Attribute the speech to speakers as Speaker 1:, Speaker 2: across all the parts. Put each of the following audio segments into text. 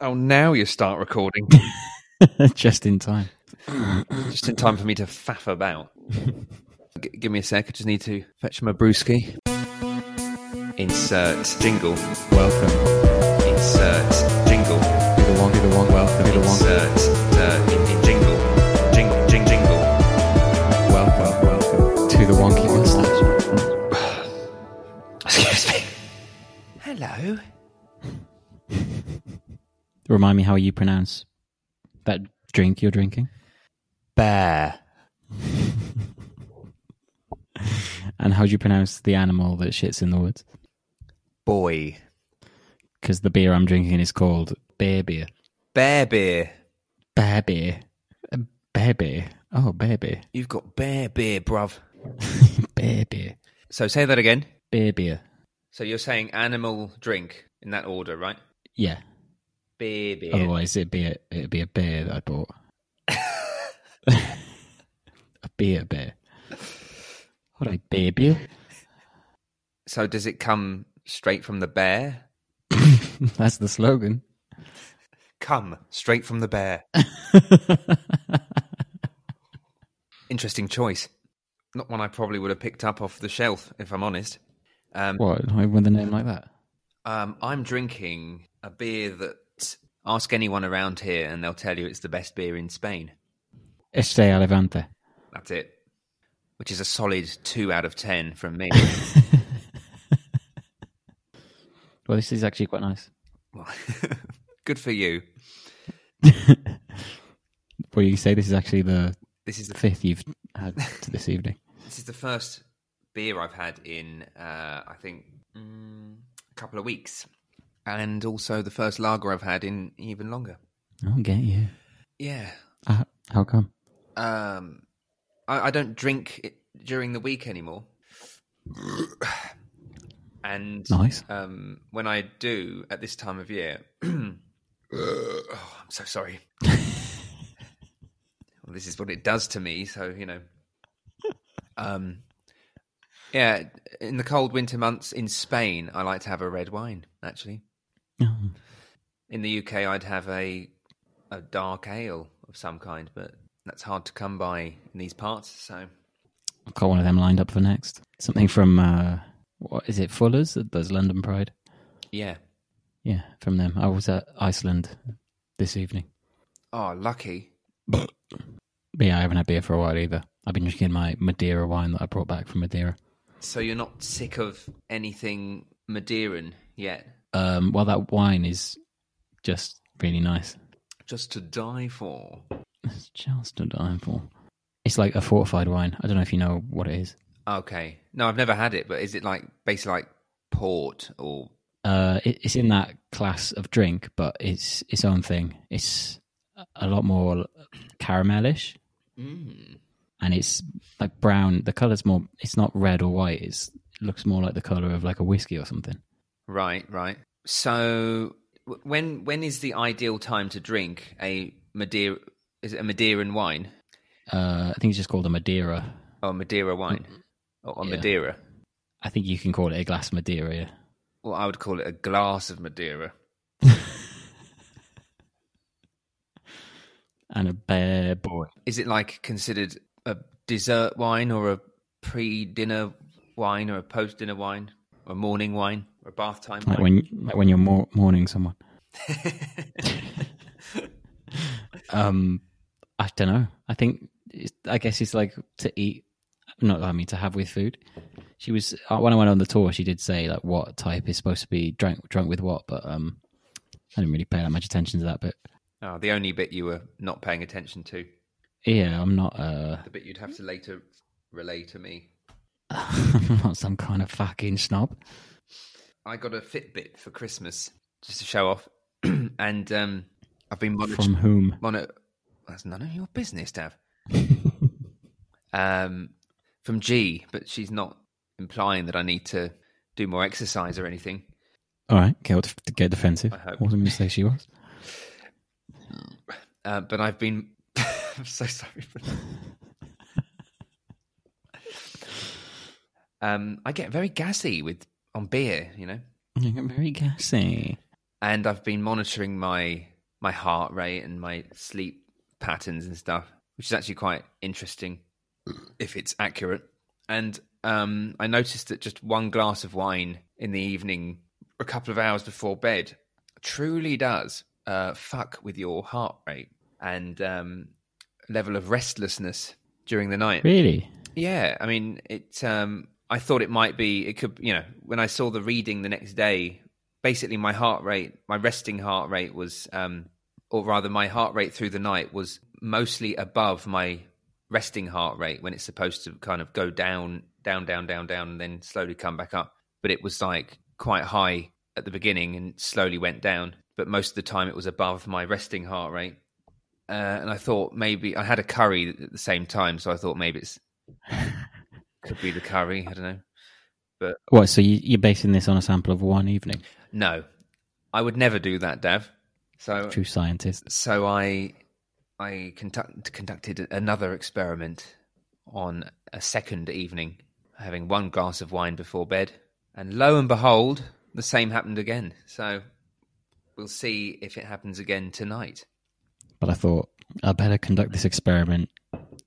Speaker 1: Oh, now you start recording.
Speaker 2: Just in time.
Speaker 1: Just in time for me to faff about. G- give me a sec. I just need to fetch my brewski. Insert jingle.
Speaker 2: Welcome.
Speaker 1: Insert jingle.
Speaker 2: Do the one, do the one, welcome. Do the one.
Speaker 1: Insert uh,
Speaker 2: Remind me how you pronounce that drink you're drinking.
Speaker 1: Bear.
Speaker 2: And how do you pronounce the animal that shits in the woods?
Speaker 1: Boy.
Speaker 2: Because the beer I'm drinking is called bear beer.
Speaker 1: Bear beer.
Speaker 2: Bear beer. Uh, Bear beer. Oh, bear beer.
Speaker 1: You've got bear beer, bruv.
Speaker 2: Bear beer.
Speaker 1: So say that again.
Speaker 2: Bear beer.
Speaker 1: So you're saying animal drink in that order, right?
Speaker 2: Yeah.
Speaker 1: Beer beer.
Speaker 2: Otherwise, it'd be a it'd be a beer that I bought. a beer beer. What a beer beer.
Speaker 1: So does it come straight from the bear?
Speaker 2: That's the slogan.
Speaker 1: Come straight from the bear. Interesting choice. Not one I probably would have picked up off the shelf, if I'm honest. Um,
Speaker 2: What? With a name like that?
Speaker 1: um, I'm drinking a beer that ask anyone around here and they'll tell you it's the best beer in Spain.
Speaker 2: Estrella Levante.
Speaker 1: That's it. Which is a solid two out of ten from me.
Speaker 2: Well, this is actually quite nice.
Speaker 1: Well, Good for you.
Speaker 2: Well, you say this is actually the
Speaker 1: This is the
Speaker 2: fifth you've had to this evening.
Speaker 1: This is the first beer I've had in, uh, I think, mm, a couple of weeks, and also the first lager I've had in even longer.
Speaker 2: I'll get you.
Speaker 1: Yeah,
Speaker 2: Uh, how come?
Speaker 1: um, I, I don't drink it during the week anymore, and
Speaker 2: Nice.
Speaker 1: um, when I do at this time of year, oh, I'm so sorry. well, this is what it does to me. So you know, um, yeah, in the cold winter months in Spain, I like to have a red wine. Actually,
Speaker 2: Oh,
Speaker 1: in the UK, I'd have a a dark ale of some kind, but that's hard to come by in these parts. So
Speaker 2: I've got one of them lined up for next. Something from, uh, what is it, Fuller's that does London Pride?
Speaker 1: yeah,
Speaker 2: Yeah, from them. I was at Iceland this evening.
Speaker 1: oh, lucky.
Speaker 2: But yeah, I haven't had beer for a while either. I've been drinking my Madeira wine that I brought back from Madeira.
Speaker 1: So you're not sick of anything Madeiran yet?
Speaker 2: Um, well, that wine is just really nice.
Speaker 1: Just to die for.
Speaker 2: It's just to die for. It's like a fortified wine. I don't know if you know what it is.
Speaker 1: Okay. No, I've never had it, but is it like basically like port or
Speaker 2: Uh, it, it's in that class of drink, but it's its own thing. It's a lot more caramelish,
Speaker 1: mm.
Speaker 2: and it's like brown. The color's more. It's not red or white. It's, it looks more like the color of like a whiskey or something.
Speaker 1: Right, right. So when when is the ideal time to drink a Madeira? Is it a Madeiran wine
Speaker 2: Uh, I think it's just called a Madeira.
Speaker 1: or Madeira wine or, or
Speaker 2: Yeah.
Speaker 1: Madeira?
Speaker 2: I think you can call it a glass of Madeira. Yeah.
Speaker 1: Well, I would call it a glass of Madeira.
Speaker 2: And a bear boy.
Speaker 1: Is it like considered a dessert wine or a pre-dinner wine or a post-dinner wine or a morning wine or a bath time
Speaker 2: Like
Speaker 1: wine?
Speaker 2: when like when you're mor- mourning someone. Um, I don't know. I think it's, I guess it's like to eat. Not I mean to have with food. She was uh, when I went on the tour. She did say like what type is supposed to be drunk drunk with what, but um, I didn't really pay that much attention to that. bit.
Speaker 1: Oh, the only bit you were not paying attention to,
Speaker 2: yeah, I'm not uh,
Speaker 1: the bit you'd have to later relay to me.
Speaker 2: I'm not some kind of fucking snob.
Speaker 1: I got a Fitbit for Christmas just to show off, and um, I've been
Speaker 2: monitored,
Speaker 1: From
Speaker 2: whom?
Speaker 1: Mono- that's none of your business, Dav. um, from G, but she's not implying that I need to do more exercise or anything.
Speaker 2: All right, get get defensive.
Speaker 1: I hope.
Speaker 2: wasn't going to say she was.
Speaker 1: Uh, but I've been. I'm so sorry for that. Um, I get very gassy with on beer, you know.
Speaker 2: You get very gassy.
Speaker 1: and I've been monitoring my my heart rate and my sleep patterns and stuff, which is actually quite interesting if it's accurate. And um, I noticed that just one glass of wine in the evening, a couple of hours before bed, truly does uh, fuck with your heart rate and um, level of restlessness during the night.
Speaker 2: Really?
Speaker 1: Yeah, I mean, it. Um, I thought it might be. It could, you know, when I saw the reading the next day, basically my heart rate, my resting heart rate was, um, or rather, my heart rate through the night was mostly above my resting heart rate when it's supposed to kind of go down, down, down, down, down, and then slowly come back up. But it was like quite high at the beginning and slowly went down. But most of the time, it was above my resting heart rate. Uh, and I thought maybe I had a curry at the same time, so I thought maybe it's could be the curry. I don't know. But
Speaker 2: What? So you, you're basing this on a sample of one evening?
Speaker 1: no, I would never do that, Dav. So
Speaker 2: True scientist.
Speaker 1: so I I conduct, conducted another experiment on a second evening, having one glass of wine before bed, and lo and behold, the same happened again. So we'll see if it happens again tonight.
Speaker 2: But I thought I'd better conduct this experiment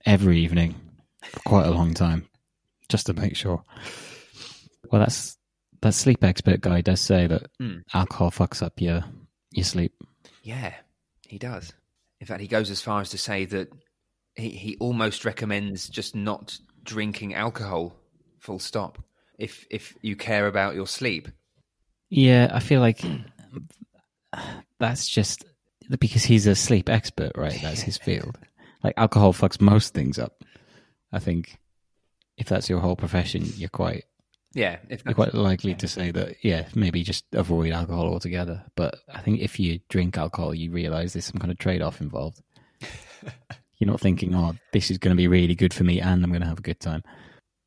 Speaker 2: every evening for quite a long time, just to make sure. Well, that's that sleep expert guy does say that
Speaker 1: Mm.
Speaker 2: alcohol fucks up your your sleep.
Speaker 1: Yeah, he does. In fact, he goes as far as to say that he, he almost recommends just not drinking alcohol, full stop, if if you care about your sleep.
Speaker 2: Yeah, I feel like that's just because he's a sleep expert, right? That's his field. Like alcohol fucks most things up. I think if that's your whole profession, you're quite
Speaker 1: Yeah, if
Speaker 2: you're quite likely to say that. Yeah, maybe just avoid alcohol altogether. But I think if you drink alcohol, you realize there's some kind of trade off involved. you're not thinking, "Oh, this is going to be really good for me, and I'm going to have a good time."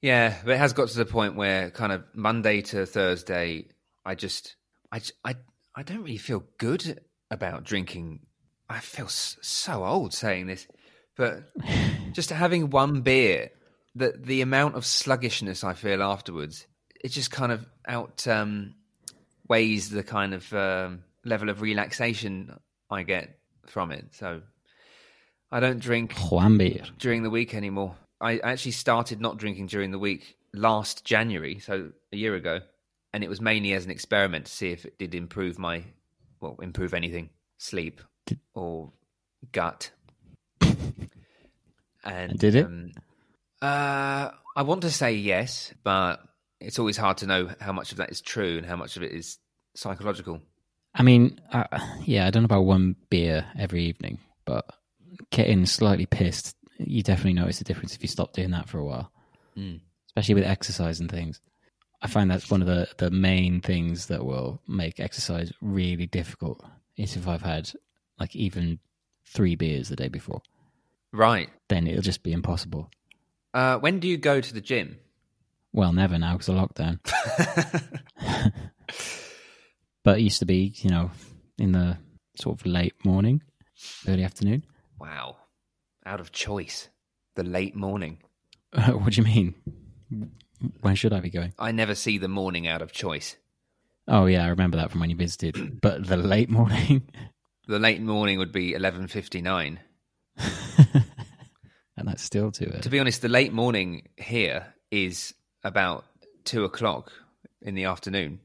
Speaker 1: Yeah, but it has got to the point where kind of Monday to Thursday, I just, I, I, I don't really feel good about drinking. I feel so old saying this, but just having one beer, the the amount of sluggishness I feel afterwards, it just kind of out um, weighs the kind of um, level of relaxation I get from it. So I don't drink
Speaker 2: one beer.
Speaker 1: during the week anymore. I actually started not drinking during the week last January, so a year ago, and it was mainly as an experiment to see if it did improve my, well, improve anything, sleep or gut. And
Speaker 2: Did it?
Speaker 1: Um, uh, I want to say yes, but it's always hard to know how much of that is true and how much of it is psychological.
Speaker 2: I mean, uh, yeah, I don't know about one beer every evening, but getting slightly pissed, you definitely notice the difference if you stop doing that for a while,
Speaker 1: Mm.
Speaker 2: especially with exercise and things. I find that's one of the, the main things that will make exercise really difficult is if I've had like even three beers the day before.
Speaker 1: Right.
Speaker 2: Then it'll just be impossible.
Speaker 1: Uh, when do you go to the gym?
Speaker 2: Well, never now because of lockdown. but it used to be, you know, in the sort of late morning, early afternoon.
Speaker 1: Wow. Out of choice. The late morning.
Speaker 2: what do you mean? When should I be going?
Speaker 1: I never see the morning out of choice.
Speaker 2: Oh yeah, I remember that from when you visited. But the late morning,
Speaker 1: The late morning would be 11:59.
Speaker 2: And that's still it.
Speaker 1: To be honest, the late morning here is about two o'clock in the afternoon,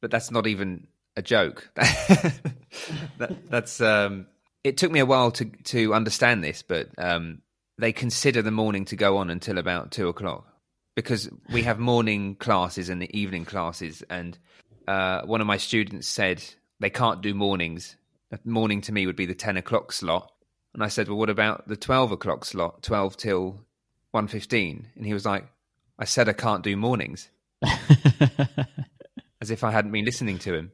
Speaker 1: but that's not even a joke. that, that's um, it took me a while to to understand this, but um, they consider the morning to go on until about two o'clock because we have morning classes and the evening classes, and uh, one of my students said they can't do mornings. Morning to me would be the ten o'clock slot, and I said, "Well, what about the twelve o'clock slot, twelve till one fifteen? And he was like, "I said I can't do mornings," as if I hadn't been listening to him.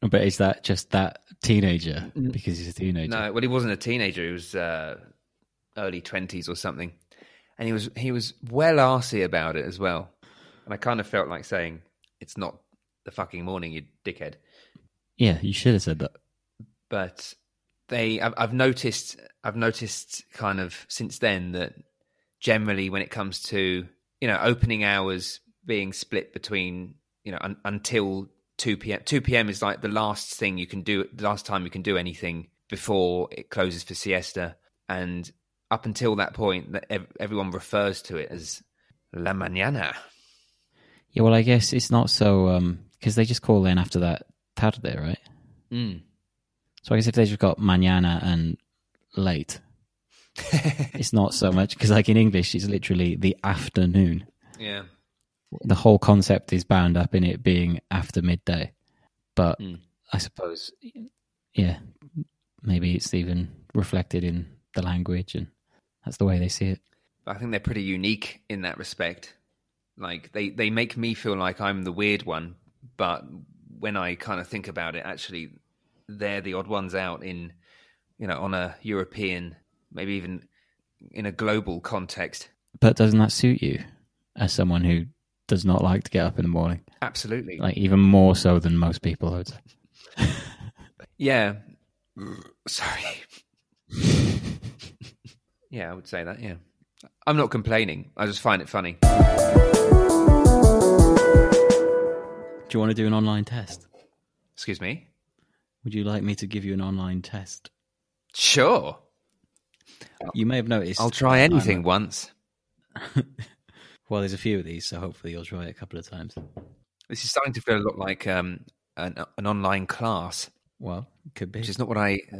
Speaker 2: but is that just that teenager because he's a teenager?
Speaker 1: No, well, he wasn't a teenager; he was uh, early twenties or something, and he was he was well arsey about it as well. And I kind of felt like saying, "It's not the fucking morning, you dickhead."
Speaker 2: Yeah, you should have said that.
Speaker 1: but they I've, noticed I've noticed kind of since then that generally when it comes to you know opening hours being split between you know un, until 2 p.m. 2 p.m. is like the last thing you can do, the last time you can do anything before it closes for siesta. And up until that point, that ev- everyone refers to it as la mañana.
Speaker 2: Yeah, well, I guess it's not so um because they just call in after that tarde, right?
Speaker 1: Mm.
Speaker 2: So I guess if they just got mañana and late, it's not so much because, like in English, it's literally the afternoon.
Speaker 1: Yeah.
Speaker 2: The whole concept is bound up in it being after midday. But
Speaker 1: Mm.
Speaker 2: I suppose, yeah, maybe it's even reflected in the language, and that's the way they see it.
Speaker 1: I think they're pretty unique in that respect. Like they, they make me feel like I'm the weird one, but when I kind of think about it, actually, they're the odd ones out in, you know, on a European, maybe even in a global context.
Speaker 2: But doesn't that suit you as someone who does not like to get up in the morning?
Speaker 1: Absolutely.
Speaker 2: Like even more so than most people, I would say.
Speaker 1: yeah. Sorry. yeah, I would say that. Yeah. I'm not complaining. I just find it funny.
Speaker 2: Do you want to do an online test?
Speaker 1: Excuse me.
Speaker 2: Would you like me to give you an online test?
Speaker 1: Sure.
Speaker 2: You may have noticed.
Speaker 1: I'll try
Speaker 2: I'm-
Speaker 1: anything once.
Speaker 2: well, there's a few of these, so hopefully you'll try it a couple of times.
Speaker 1: This is starting to feel a lot like um, an, an online class,
Speaker 2: Well, it could be.
Speaker 1: which is not what I uh,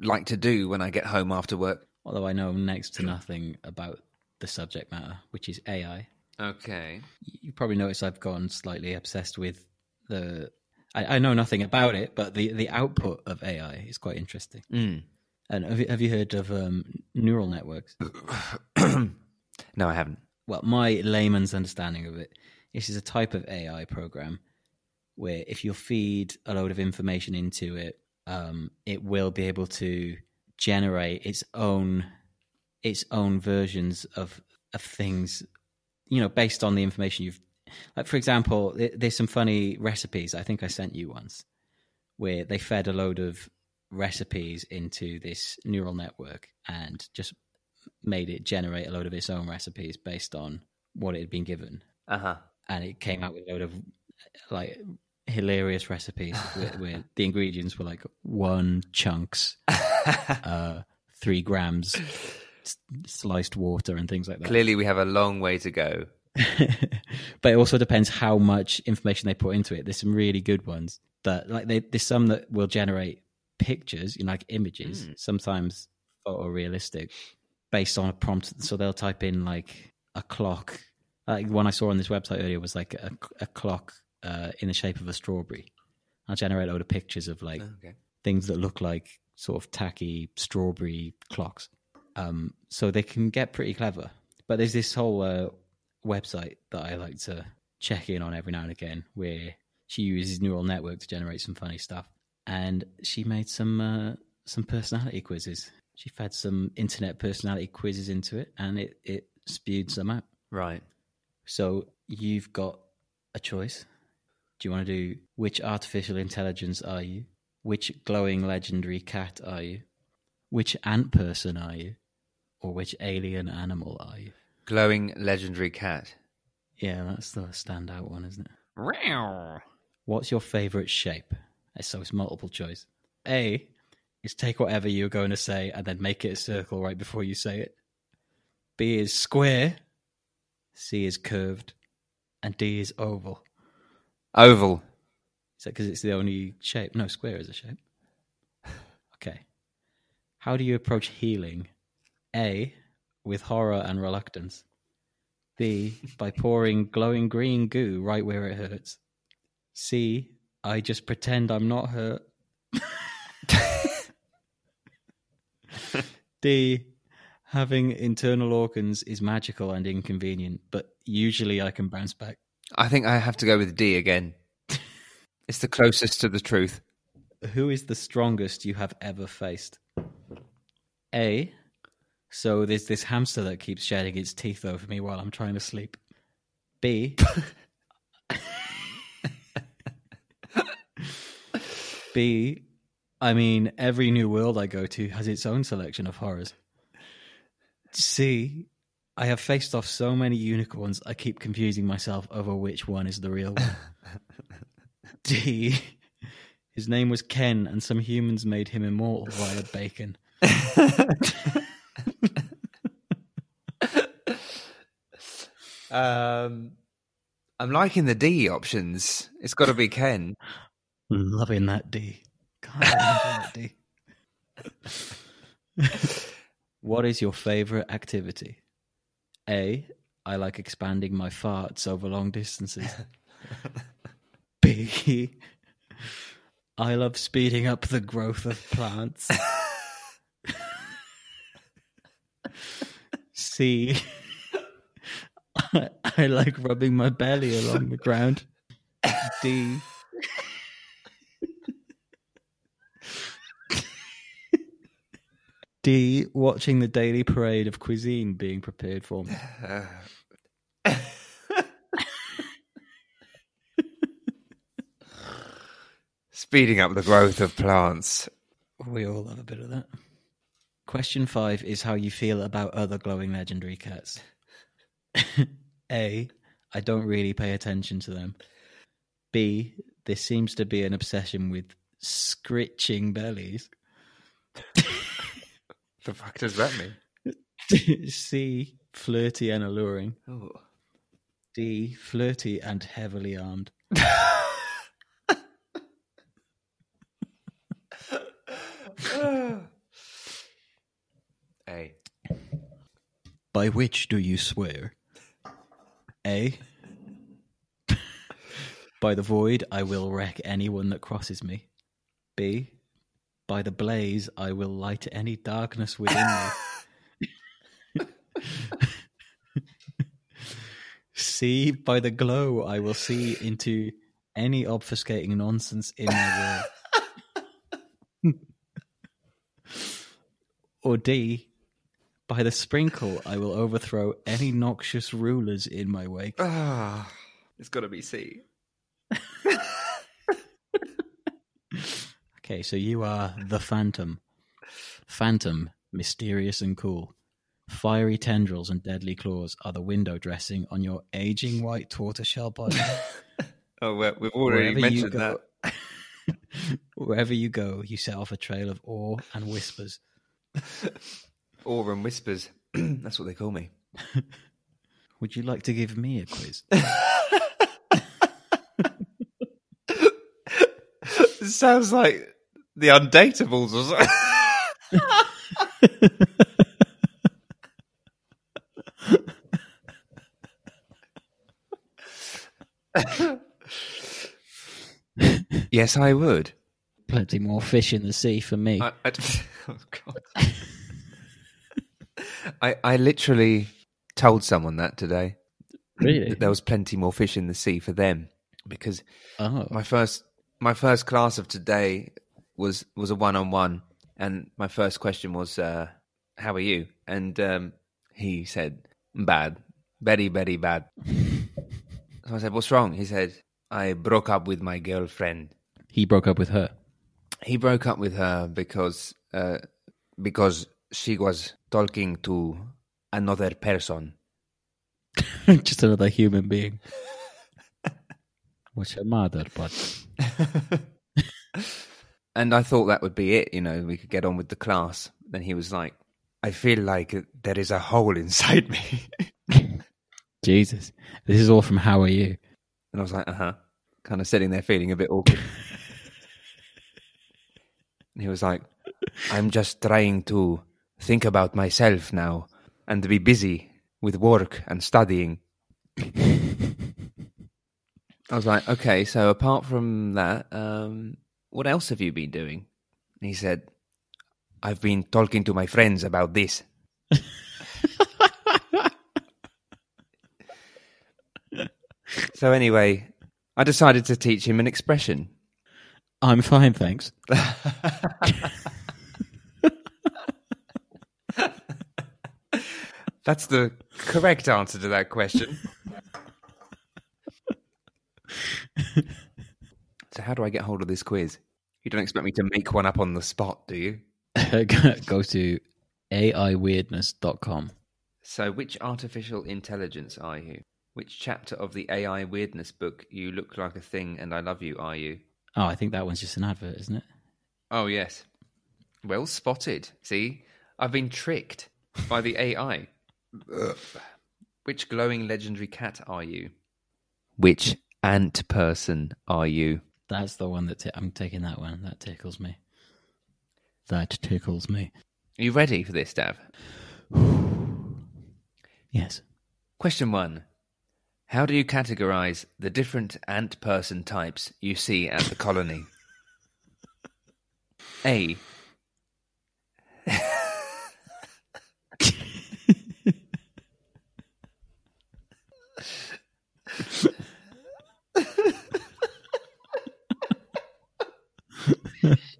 Speaker 1: like to do when I get home after work.
Speaker 2: Although I know next to nothing about the subject matter, which is AI.
Speaker 1: Okay.
Speaker 2: You probably noticed I've gone slightly obsessed with the. I, I know nothing about it, but the, the output of AI is quite interesting.
Speaker 1: Mm.
Speaker 2: And have you, have you heard of um, neural networks?
Speaker 1: no, I haven't.
Speaker 2: well, my layman's understanding of it, this is a type of AI program where if you feed a load of information into it, um, it will be able to generate its own its own versions of of things, you know, based on the information you've. Like for example, there's some funny recipes. I think I sent you once where they fed a load of recipes into this neural network and just made it generate a load of its own recipes based on what it had been given,
Speaker 1: Uh huh.
Speaker 2: and it came out with a load of like hilarious recipes where, where the ingredients were like one chunks, uh, three grams s- sliced water, and things like that.
Speaker 1: Clearly, we have a long way to go.
Speaker 2: but it also depends how much information they put into it. There's some really good ones that like they, there's some that will generate pictures, you know, like images, sometimes photorealistic, based on a prompt. So they'll type in like a clock. Like one I saw on this website earlier was like a, a clock uh, in the shape of a strawberry. I'll generate a load of pictures of like
Speaker 1: Okay.
Speaker 2: things that look like sort of tacky strawberry clocks. Um, so they can get pretty clever. But there's this whole uh, website that I like to check in on every now and again where she uses neural network to generate some funny stuff. And she made some uh, some personality quizzes. She fed some internet personality quizzes into it, and it it spewed some out.
Speaker 1: Right.
Speaker 2: So you've got a choice. Do you want to do which artificial intelligence are you? Which glowing legendary cat are you? Which ant person are you? Or which alien animal are you?
Speaker 1: Glowing legendary cat.
Speaker 2: Yeah, that's the standout one, isn't it?
Speaker 1: Meow.
Speaker 2: What's your favorite shape? Eh, so it's multiple choice. A is take whatever you're going to say and then make it a circle right before you say it. B is square. C is curved. And D is oval.
Speaker 1: Oval.
Speaker 2: Is that because it's the only shape? No, square is a shape. Okay. How do you approach healing? A, with horror and reluctance. B, by pouring glowing green goo right where it hurts. C, I just pretend I'm not hurt. D, having internal organs is magical and inconvenient, but usually I can bounce back.
Speaker 1: I think I have to go with D again. it's the closest to the truth.
Speaker 2: Who is the strongest you have ever faced? A. So there's this hamster that keeps shedding its teeth over me while I'm trying to sleep. B. B. I mean, every new world I go to has its own selection of horrors. C. I have faced off so many unicorns, I keep confusing myself over which one is the real one. D. His name was Ken, and some humans made him immortal via bacon.
Speaker 1: um, I'm liking the D options. It's got to be Ken.
Speaker 2: Loving that D. God, loving that D. what is your favorite activity? A. I like expanding my farts over long distances. B. I love speeding up the growth of plants. C. I, like rubbing my belly along the ground. D. D. Watching the daily parade of cuisine being prepared for me.
Speaker 1: Speeding up the growth of plants.
Speaker 2: We all love a bit of that. Question five is how you feel about other glowing legendary cats. A. I don't really pay attention to them. B. this seems to be an obsession with scritching bellies.
Speaker 1: The fuck does that mean?
Speaker 2: C. Flirty and alluring.
Speaker 1: Oh.
Speaker 2: D. Flirty and heavily armed.
Speaker 1: A.
Speaker 2: By which do you swear? A. By the void, I will wreck anyone that crosses me. B. By the blaze, I will light any darkness within me. C. By the glow, I will see into any obfuscating nonsense in my world. or D. By the sprinkle, I will overthrow any noxious rulers in my wake.
Speaker 1: Ah, it's got to be C.
Speaker 2: Okay, so you are the Phantom. Phantom, mysterious and cool. Fiery tendrils and deadly claws are the window dressing on your aging white tortoiseshell body.
Speaker 1: Oh, we've already
Speaker 2: Wherever
Speaker 1: mentioned that.
Speaker 2: Wherever you go, you set off a trail of awe and whispers.
Speaker 1: Aura and whispers. That's what they call me.
Speaker 2: Would you like to give me a quiz?
Speaker 1: It sounds like the Undateables or something. yes, I would.
Speaker 2: Plenty more fish in the sea for me.
Speaker 1: I, I, oh God. I, I literally told someone that today.
Speaker 2: really?
Speaker 1: That there was plenty more fish in the sea for them because
Speaker 2: Oh,
Speaker 1: my first my first class of today was was a one on one, and my first question was, uh, "How are you?" And um, he said, "Bad, very very bad." so I said, "What's wrong?" He said, "I broke up with my girlfriend."
Speaker 2: he broke up with her.
Speaker 1: He broke up with her because uh, because she was talking to another person.
Speaker 2: Just another human being. What's her mother, but
Speaker 1: and I thought that would be it. You know, we could get on with the class. Then he was like, "I feel like there is a hole inside me,"
Speaker 2: Jesus, this is all from How Are You?
Speaker 1: and I was like, "Uh huh," kind of sitting there feeling a bit awkward. and he was like, "I'm just trying to think about myself now and be busy with work and studying." I was like, "Okay, so apart from that, um, what else have you been doing?" And he said, I've been talking to my friends about this. so anyway, I decided to teach him an expression.
Speaker 2: I'm fine, thanks.
Speaker 1: That's the correct answer to that question. so how do I get hold of this quiz? You don't expect me to make one up on the spot, do you?
Speaker 2: Go to aiweirdness.com.
Speaker 1: So which artificial intelligence are you? Which chapter of the AI weirdness book "You Look Like a Thing and I Love You" are you?
Speaker 2: Oh, I think that one's just an advert, isn't it?
Speaker 1: Oh yes, well spotted. See, I've been tricked by the AI. Which glowing legendary cat are you? Which ant person are you?
Speaker 2: That's the one that ti- I'm taking. That one that tickles me. That tickles me.
Speaker 1: Are you ready for this, Dav?
Speaker 2: Yes.
Speaker 1: Question one. How do you categorize the different ant person types you see at the colony? A.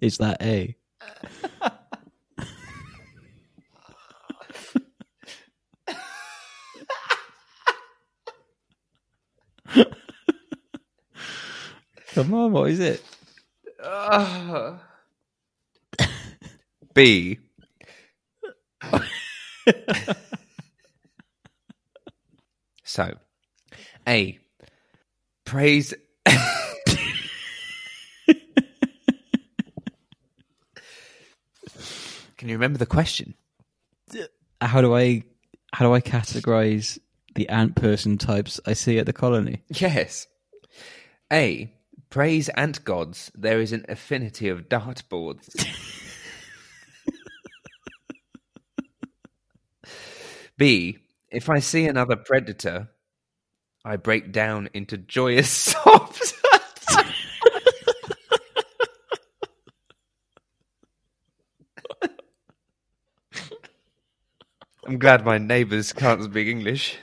Speaker 2: Is that A? Come on, what is it?
Speaker 1: Ah. B. so, A. Praise. Can you remember the question?
Speaker 2: How do I how do I categorize the ant person types I see at the colony?
Speaker 1: Yes. A. Praise ant gods. There is an affinity of dartboards. B. If I see another predator, I break down into joyous sobs. I'm glad my neighbours can't speak English.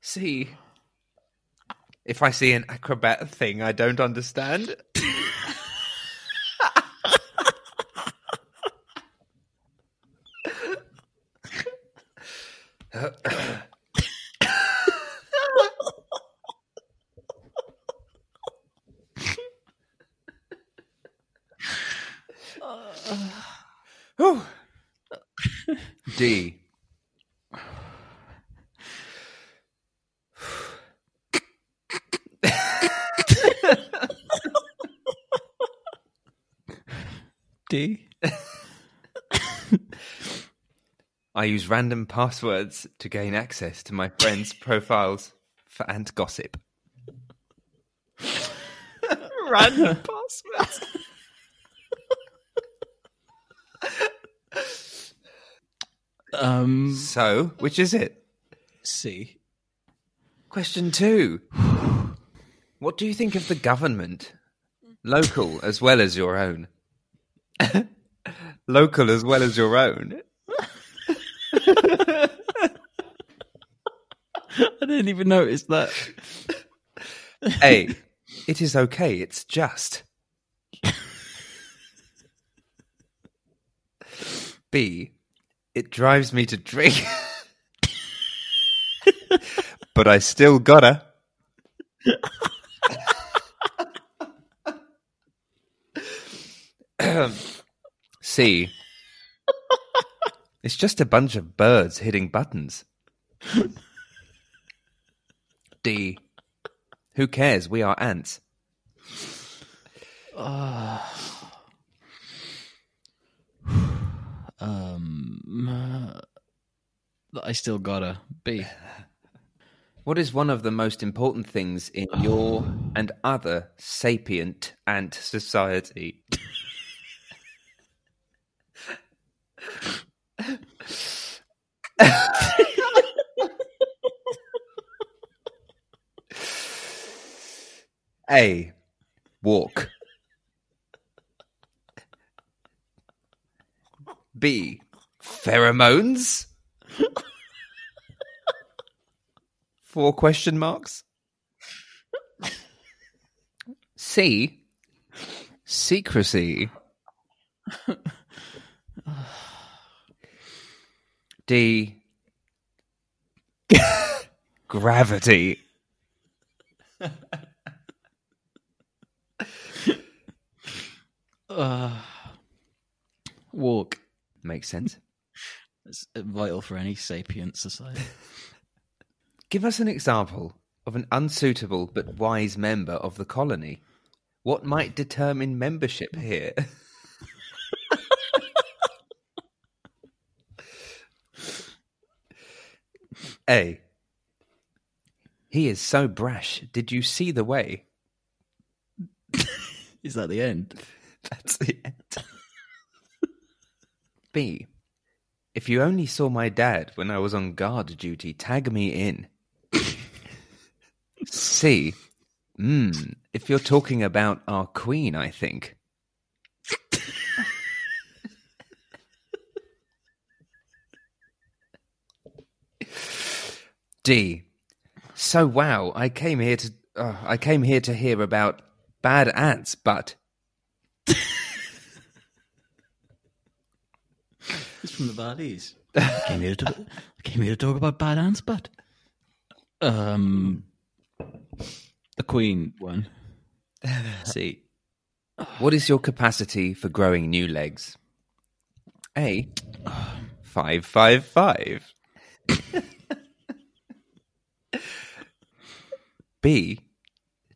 Speaker 1: See, if I see an acrobat thing I don't understand, Whew. D.
Speaker 2: D.
Speaker 1: I use random passwords to gain access to my friends' profiles for ant gossip. random passwords.
Speaker 2: Um
Speaker 1: So, which is it?
Speaker 2: C.
Speaker 1: Question two. What do you think of the government? Local as well as your own. Local as well as your own.
Speaker 2: I didn't even notice that.
Speaker 1: A. It is okay, it's just. B. It drives me to drink. but I still gotta. C. It's just a bunch of birds hitting buttons. D. Who cares? We are ants.
Speaker 2: Um uh, I still gotta B.
Speaker 1: What is one of the most important things in your and other sapient ant society? A. Walk. B. Pheromones? Four question marks. C. Secrecy. D. Gravity.
Speaker 2: Uh, walk.
Speaker 1: Makes sense.
Speaker 2: It's vital for any sapient society.
Speaker 1: Give us an example of an unsuitable but wise member of the colony. What might determine membership here? A. He is so brash. Did you see the way?
Speaker 2: Is that the end?
Speaker 1: That's the end. B. If you only saw my dad when I was on guard duty, tag me in. C. Hmm. If you're talking about our queen, I think. D. So wow, I came here to uh, I came here to hear about bad ants, but
Speaker 2: It's from the Valleys. I came here to I came here to talk about bad ants, but um, the Queen one. See,
Speaker 1: What is your capacity for growing new legs? A. Five, five, five. B.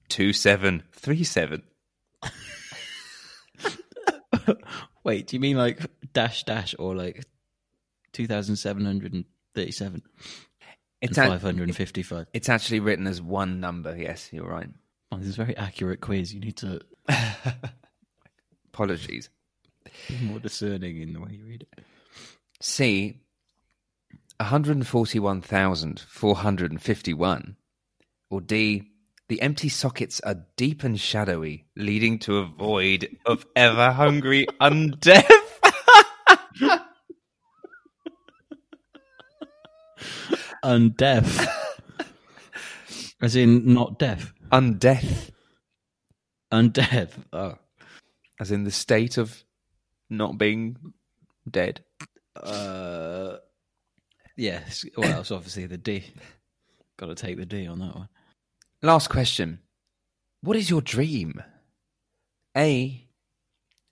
Speaker 1: Two, seven, three, seven.
Speaker 2: wait, do you mean like dash dash or like two thousand seven hundred and thirty-seven
Speaker 1: It's,
Speaker 2: and
Speaker 1: ac-
Speaker 2: five hundred and fifty-five?
Speaker 1: it's actually written as one number. Yes, you're right.
Speaker 2: Oh, this is a very accurate quiz. You need to
Speaker 1: Apologies.
Speaker 2: be more discerning in the way you read it.
Speaker 1: C. 141,451. Or D. The empty sockets are deep and shadowy, leading to a void of ever hungry undeath.
Speaker 2: Undeaf, as in not deaf.
Speaker 1: undeath,
Speaker 2: Undeaf. Oh,
Speaker 1: as in the state of not being dead.
Speaker 2: uh, yes. Well, it's obviously the D. Got to take the D on that one.
Speaker 1: Last question. What is your dream? A.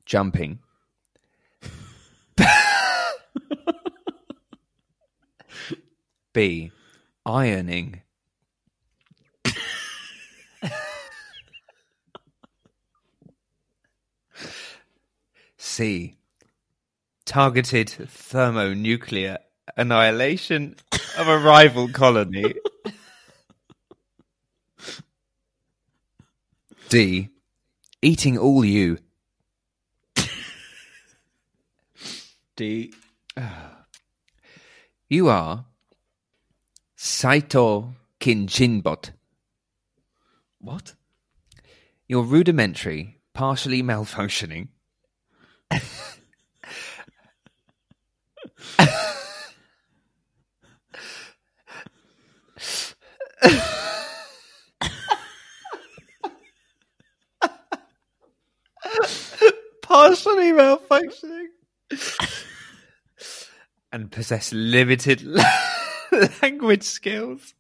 Speaker 1: Jumping. B. Ironing. C. Targeted thermonuclear annihilation of a rival colony. D. Eating all you.
Speaker 2: D.
Speaker 1: You are Saito Kinchinbot.
Speaker 2: What?
Speaker 1: You're rudimentary, partially malfunctioning. partially malfunctioning. and possess limited language skills.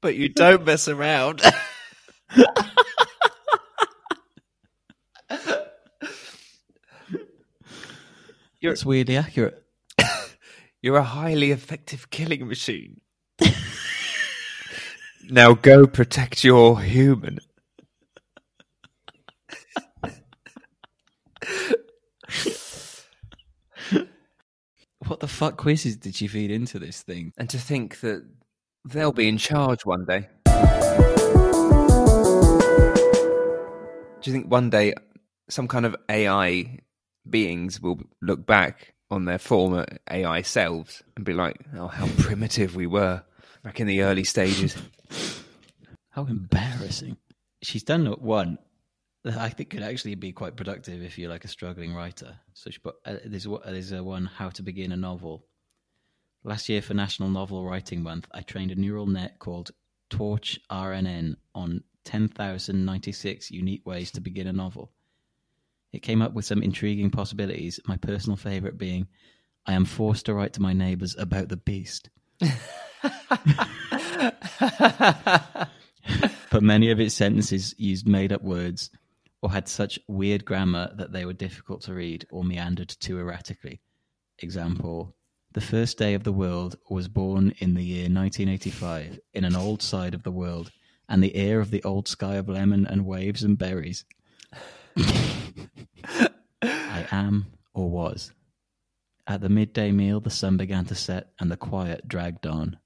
Speaker 1: but you don't mess around.
Speaker 2: It's weirdly accurate.
Speaker 1: You're a highly effective killing machine. now go protect your human.
Speaker 2: What the fuck quizzes did she feed into this thing?
Speaker 1: And to think that they'll be in charge one day. Do you think one day some kind of AI beings will look back on their former AI selves and be like, oh, how primitive we were back in the early stages?
Speaker 2: How embarrassing. She's done one that I think could actually be quite productive if you're like a struggling writer. So she put, uh, there's, one- there's a one, How to Begin a Novel. Last year for National Novel Writing Month, I trained a neural net called Torch RNN on 10,096 unique ways to begin a novel. It came up with some intriguing possibilities, my personal favourite being I am forced to write to my neighbours about the beast. but many of its sentences used made up words or had such weird grammar that they were difficult to read or meandered too erratically. Example The first day of the world was born in the year 1985 in an old side of the world, and the air of the old sky of lemon and waves and berries. I am or was. At the midday meal, the sun began to set and the quiet dragged on.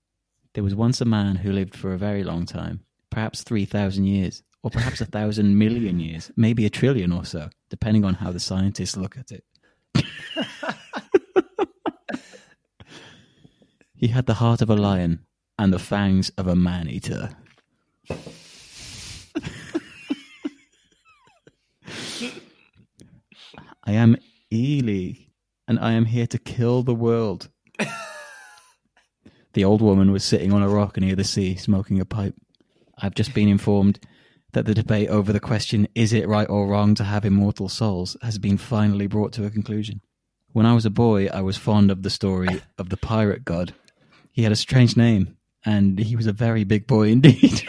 Speaker 2: There was once a man who lived for a very long time, perhaps 3,000 years, or perhaps a thousand million years, maybe a trillion or so, depending on how the scientists look at it. he had the heart of a lion and the fangs of a man eater. I am Ely, and I am here to kill the world. the old woman was sitting on a rock near the sea, smoking a pipe. I've just been informed that the debate over the question, is it right or wrong to have immortal souls, has been finally brought to a conclusion. When I was a boy, I was fond of the story of the pirate god. He had a strange name, and he was a very big boy indeed.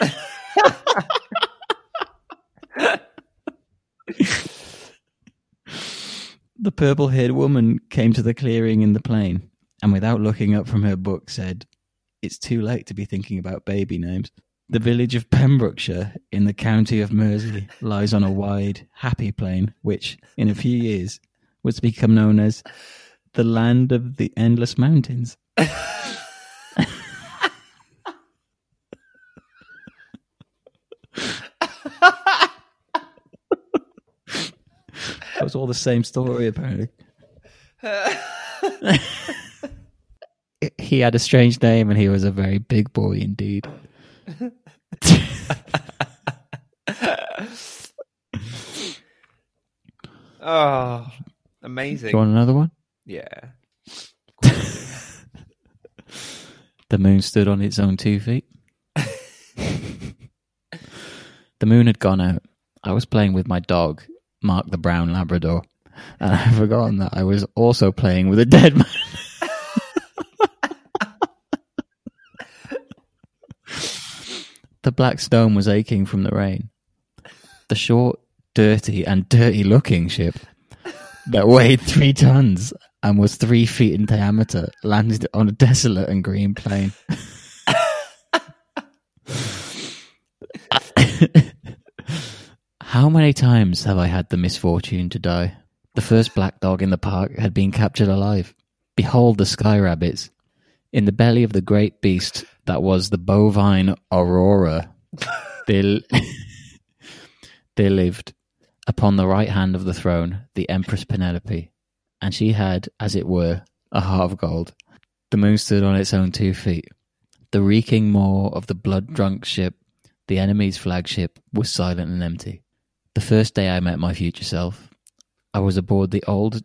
Speaker 2: the purple haired woman came to the clearing in the plain, and without looking up from her book, said, It's too late to be thinking about baby names. The village of Pembrokeshire in the county of Mersey lies on a wide, happy plain, which, in a few years, was to become known as the land of the endless mountains. That was all the same story, apparently. he had a strange name and he was a very big boy indeed.
Speaker 1: Oh,
Speaker 2: Do
Speaker 1: amazing.
Speaker 2: you want another one?
Speaker 1: Yeah.
Speaker 2: The moon stood on its own two feet. the moon had gone out. I was playing with my dog, Mark the Brown Labrador, and I had forgotten that I was also playing with a dead man. The black stone was aching from the rain. The short, dirty, and dirty looking ship that weighed three tons and was three feet in diameter landed on a desolate and green plain. How many times have I had the misfortune to die? The first black dog in the park had been captured alive. Behold the sky rabbits. In the belly of the great beast that was the bovine Aurora, they, there lived, upon the right hand of the throne, the Empress Penelope, and she had, as it were, a heart of gold. The moon stood on its own two feet. The reeking maw of the blood drunk ship, the enemy's flagship, was silent and empty. The first day I met my future self, I was aboard the old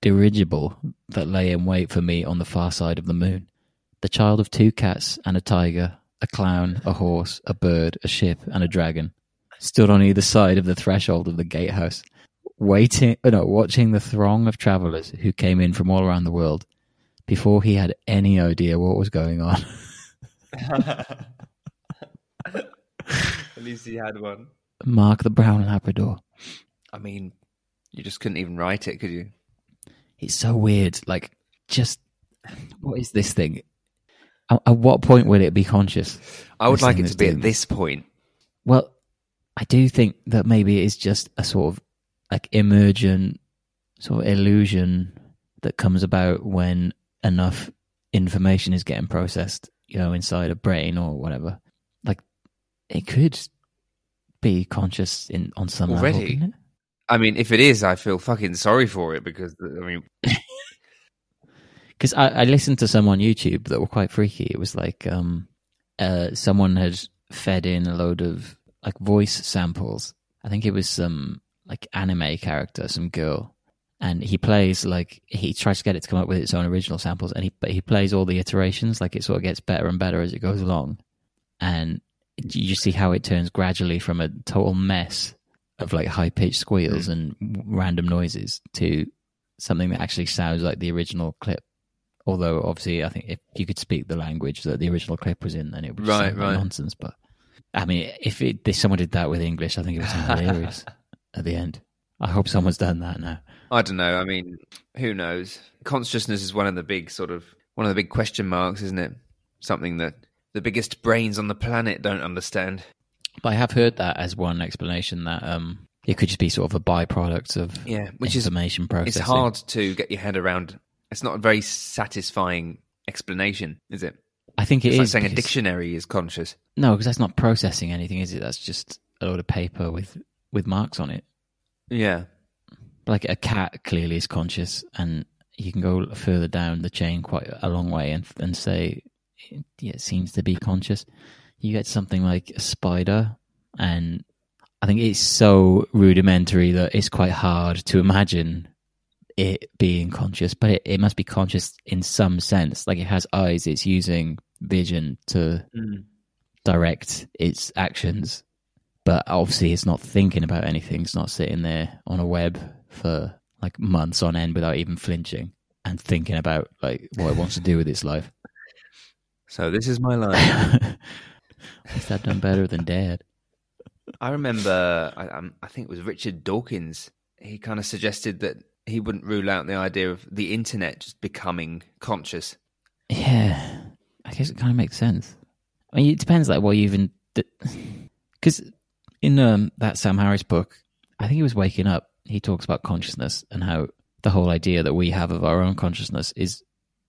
Speaker 2: dirigible that lay in wait for me on the far side of the moon. The child of two cats and a tiger, a clown, a horse, a bird, a ship, and a dragon, stood on either side of the threshold of the gatehouse, waiting, uh, no, watching the throng of travellers who came in from all around the world. Before he had any idea what was going on,
Speaker 1: At least he had one.
Speaker 2: Mark the Brown Labrador.
Speaker 1: I mean, you just couldn't even write it, could you?
Speaker 2: It's so weird. Like, just what is this thing? At, at what point will it be conscious?
Speaker 1: I would like it to be at this point.
Speaker 2: Well, I do think that maybe it's just a sort of like emergent sort of illusion that comes about when enough information is getting processed, you know, inside a brain or whatever. Like it could be conscious in on some level,
Speaker 1: Already?
Speaker 2: it?
Speaker 1: I mean, if it is, I feel fucking sorry for it because I mean,
Speaker 2: because I, I listened to some on YouTube that were quite freaky. It was like um, uh, someone had fed in a load of like voice samples. I think it was some like anime character, some girl, and he plays like he tries to get it to come up with its own original samples, and he but he plays all the iterations. Like it sort of gets better and better as it goes along, and you just see how it turns gradually from a total mess of like high pitched squeals and random noises to something that actually sounds like the original clip Although obviously, I think if you could speak the language that the original clip was in, then it would be
Speaker 1: Right, right.
Speaker 2: nonsense. But I mean, if it, if someone did that with English, I think it would sound hilarious at the end. I hope someone's done that now.
Speaker 1: I don't know. I mean, who knows? Consciousness is one of the big sort of one of the big question marks, isn't it? Something that the biggest brains on the planet don't understand.
Speaker 2: But I have heard that as one explanation that um, it could just be sort of a byproduct of
Speaker 1: Yeah, which is
Speaker 2: information processing.
Speaker 1: it's hard to get your head around. It's not a very satisfying explanation, is it?
Speaker 2: I think it
Speaker 1: It's
Speaker 2: is
Speaker 1: like saying a dictionary is conscious.
Speaker 2: No, because that's not processing anything, is it? That's just a load of paper with with marks on it.
Speaker 1: Yeah,
Speaker 2: Like a cat clearly is conscious, and you can go further down the chain quite a long way and and say yeah, it seems to be conscious. You get something like a spider, and I think it's so rudimentary that it's quite hard to imagine it being conscious. But it, it must be conscious in some sense. Like it has eyes, it's using vision to hmm. direct its actions, but obviously it's not thinking about anything. It's not sitting there on a web for like months on end without even flinching and thinking about like what it wants to do with its life.
Speaker 1: So this is my life.
Speaker 2: Is that done better than Dad?
Speaker 1: I remember, I, I think it was Richard Dawkins. He kind of suggested that he wouldn't rule out the idea of the internet just becoming conscious.
Speaker 2: Yeah, I guess it kind of makes sense. I mean, it depends like what you even because in um, that Sam Harris book, I think he was waking up. He talks about consciousness and how the whole idea that we have of our own consciousness is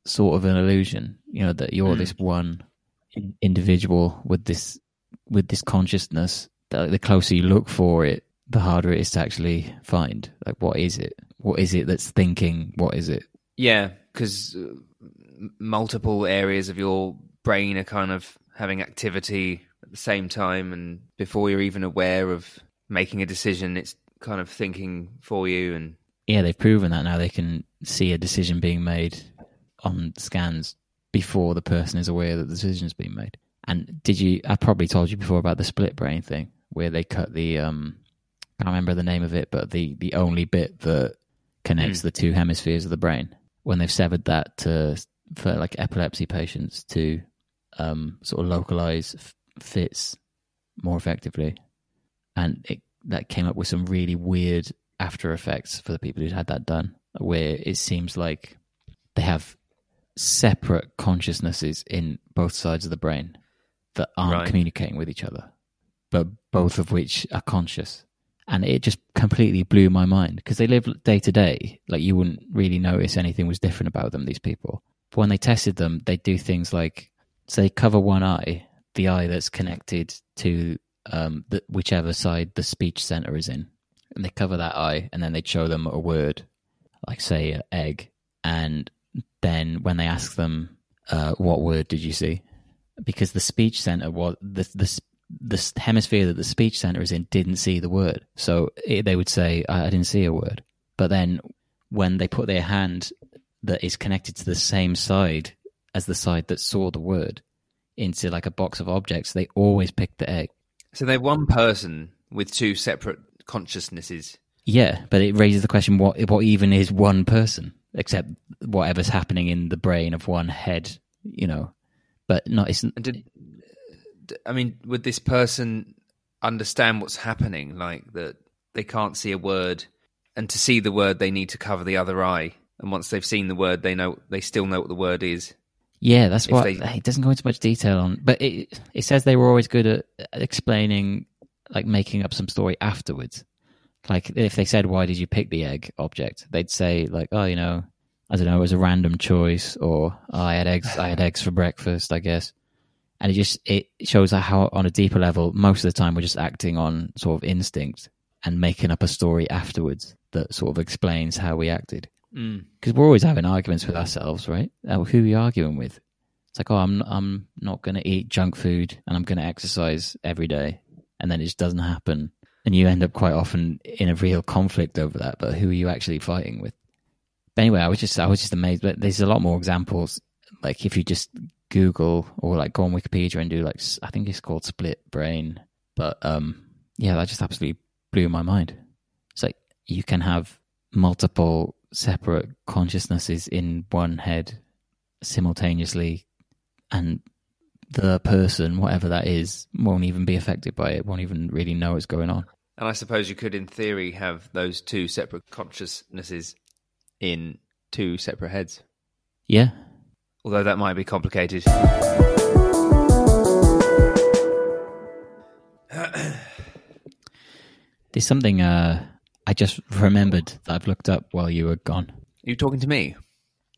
Speaker 2: sort of an illusion. You know that you're
Speaker 1: Mm.
Speaker 2: this one individual with this with this consciousness. That the closer you look for it, the harder it is to actually find. Like, what is it? What is it that's thinking? What is it?
Speaker 1: Yeah, because uh, multiple areas of your brain are kind of having activity at the same time, and before you're even aware of making a decision, it's kind of thinking for you. And
Speaker 2: yeah, they've proven that now they can see a decision being made on scans before the person is aware that the decision's been made. And did you? I probably told you before about the split brain thing, where they cut the um, I can't remember the name of it, but the the only bit that connects
Speaker 1: Mm.
Speaker 2: the two hemispheres of the brain. When they've severed that to for like epilepsy patients to um, sort of localize f- fits more effectively, and it that came up with some really weird after effects for the people who'd had that done, where it seems like they have separate consciousnesses in both sides of the brain that aren't
Speaker 1: Right.
Speaker 2: communicating with each other, but both of which are conscious. And it just completely blew my mind because they live day to day. Like you wouldn't really notice anything was different about them, these people. But when they tested them, they do things like, they cover one eye, the eye that's connected to um, the, whichever side the speech center is in. And they cover that eye and then they show them a word, like say uh, egg. And then when they ask them, uh, what word did you see? Because the speech center was the, the, the hemisphere that the speech center is in didn't see the word. So it, they would say, I, I didn't see a word. But then when they put their hand that is connected to the same side as the side that saw the word into like a box of objects, they always pick the egg.
Speaker 1: so they're one person with two separate consciousnesses.
Speaker 2: Yeah, but it raises the question: what what even is one person, except whatever's happening in the brain of one head, you know? But not. It's
Speaker 1: And did I mean would this person understand what's happening? Like that they can't see a word, and to see the word they need to cover the other eye. And once they've seen the word, they know they still know what the word is.
Speaker 2: yeah, that's what
Speaker 1: they-
Speaker 2: it doesn't go into much detail on. But it it says they were always good at explaining, like making up some story afterwards. Like if they said, "Why did you pick the egg object?" They'd say, "Like, oh, you know, I don't know, it was a random choice," or oh, "I had eggs, I had eggs for breakfast, I guess." And it just it shows how, on a deeper level, most of the time we're just acting on sort of instinct and making up a story afterwards that sort of explains how we acted.
Speaker 1: Mm.
Speaker 2: Because we're always having arguments with ourselves, right? Uh, who are you arguing with? It's like, oh, I'm I'm not going to eat junk food and I'm going to exercise every day, and then it just doesn't happen, and you end up quite often in a real conflict over that. But who are you actually fighting with? But anyway, I was just I was just amazed. But there's a lot more examples. Like if you just Google or like go on Wikipedia and do like I think it's called split brain. But um, yeah, that just absolutely blew my mind. It's like you can have multiple separate consciousnesses in one head simultaneously, and the person, whatever that is, won't even be affected by it, won't even really know what's going on.
Speaker 1: And I suppose you could, in theory, have those two separate consciousnesses in two separate heads.
Speaker 2: Yeah.
Speaker 1: Although that might be complicated.
Speaker 2: There's something uh, I just remembered that I've looked up while you were gone.
Speaker 1: Are you talking to me?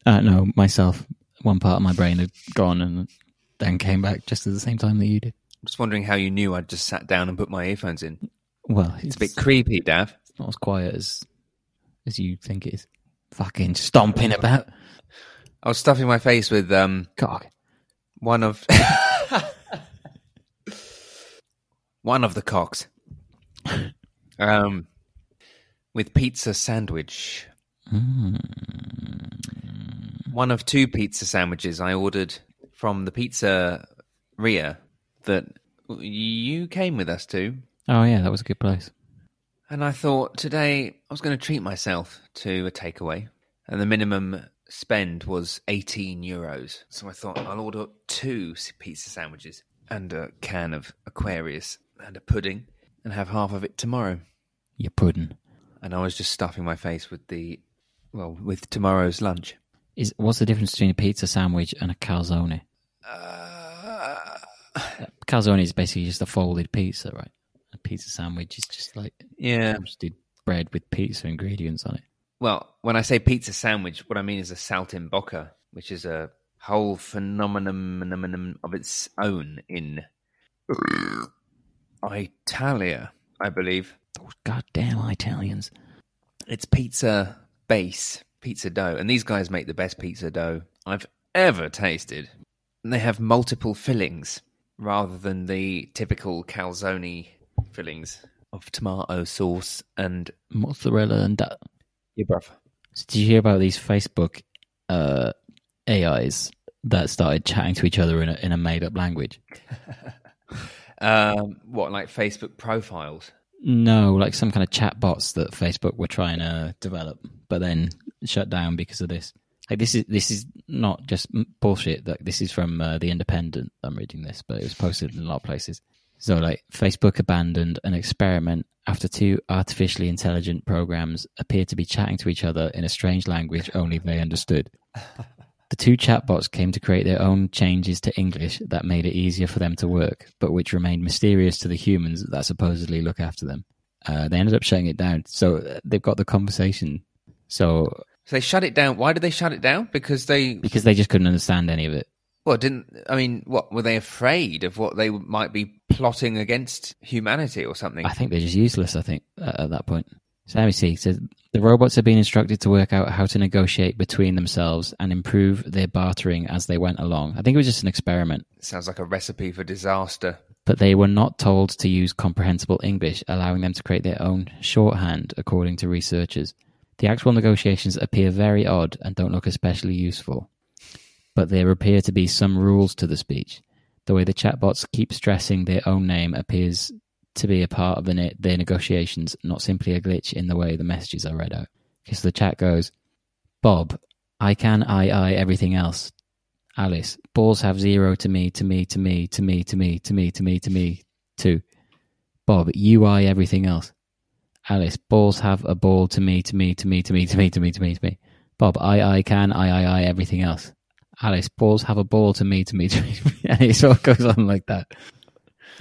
Speaker 2: Uh, no, myself. One part of my brain had gone and then came back just at the same time that you did.
Speaker 1: I'm just wondering how you knew I'd just sat down and put my earphones in.
Speaker 2: Well,
Speaker 1: It's a bit creepy, Dav.
Speaker 2: It's not as quiet as as you think it is. Fucking stomping about.
Speaker 1: I was stuffing my face with um,
Speaker 2: Cock.
Speaker 1: one of one of the cocks um, with pizza sandwich. One of two pizza sandwiches I ordered from the pizza Ria that you came with us to.
Speaker 2: Oh yeah, that was a good place.
Speaker 1: And I thought today I was going to treat myself to a takeaway, and the minimum spend was 18 euros. So I thought I'll order two pizza sandwiches and a can of Aquarius and a pudding and have half of it tomorrow.
Speaker 2: Your pudding.
Speaker 1: And I was just stuffing my face with the, well, with tomorrow's lunch.
Speaker 2: Is what's the difference between a pizza sandwich and a calzone?
Speaker 1: Uh,
Speaker 2: Calzone is basically just a folded pizza, right? A pizza sandwich is just like
Speaker 1: yeah.
Speaker 2: roasted bread with pizza ingredients on it.
Speaker 1: Well, when I say pizza sandwich, what I mean is a saltimbocca, which is a whole phenomenon of its own in Italia, I believe.
Speaker 2: Those goddamn Italians.
Speaker 1: It's pizza base, pizza dough, and these guys make the best pizza dough I've ever tasted. And they have multiple fillings rather than the typical calzone fillings of tomato sauce and
Speaker 2: Mozzarella and that.
Speaker 1: Your brother.
Speaker 2: So did you hear about these Facebook uh, AIs that started chatting to each other in a, in a made up language?
Speaker 1: Um, what, like Facebook profiles?
Speaker 2: No, like some kind of chat bots that Facebook were trying to develop, but then shut down because of this. Like this is this is not just bullshit. Like this is from uh, the Independent. I'm reading this, but it was posted in a lot of places. So, like, Facebook abandoned an experiment after two artificially intelligent programs appeared to be chatting to each other in a strange language only they understood. The two chatbots came to create their own changes to English that made it easier for them to work, but which remained mysterious to the humans that supposedly look after them. Uh, they ended up shutting it down. So uh, they've got the conversation. So
Speaker 1: So they shut it down. Why did they shut it down? Because they,
Speaker 2: because they just couldn't understand any of it.
Speaker 1: Well, didn't, I mean, what, were they afraid of what they might be plotting against humanity or something?
Speaker 2: I think they're just useless. I think at, at that point. So let me see. So the robots have been instructed to work out how to negotiate between themselves and improve their bartering as they went along. I think it was just an experiment.
Speaker 1: Sounds like a recipe for disaster.
Speaker 2: but they were not told to use comprehensible English, allowing them to create their own shorthand, according to researchers. The actual negotiations appear very odd and don't look especially useful. But there appear to be some rules to the speech. The way the chatbots keep stressing their own name appears to be a part of the ne- their negotiations, not simply a glitch in the way the messages are read out. Because the chat goes, Bob, I can, I, I, everything else. Alice, balls have zero to me, to me, to me, to me, to me, to me, to me, to me, to. Bob, you, I, everything else. Alice, balls have a ball to me, to me, to me, to me, to me, to me, to me, to me. Bob, I, I can, I, I, I, everything else. Alice, balls have a ball to me, to me, to me, and it sort of goes on like that.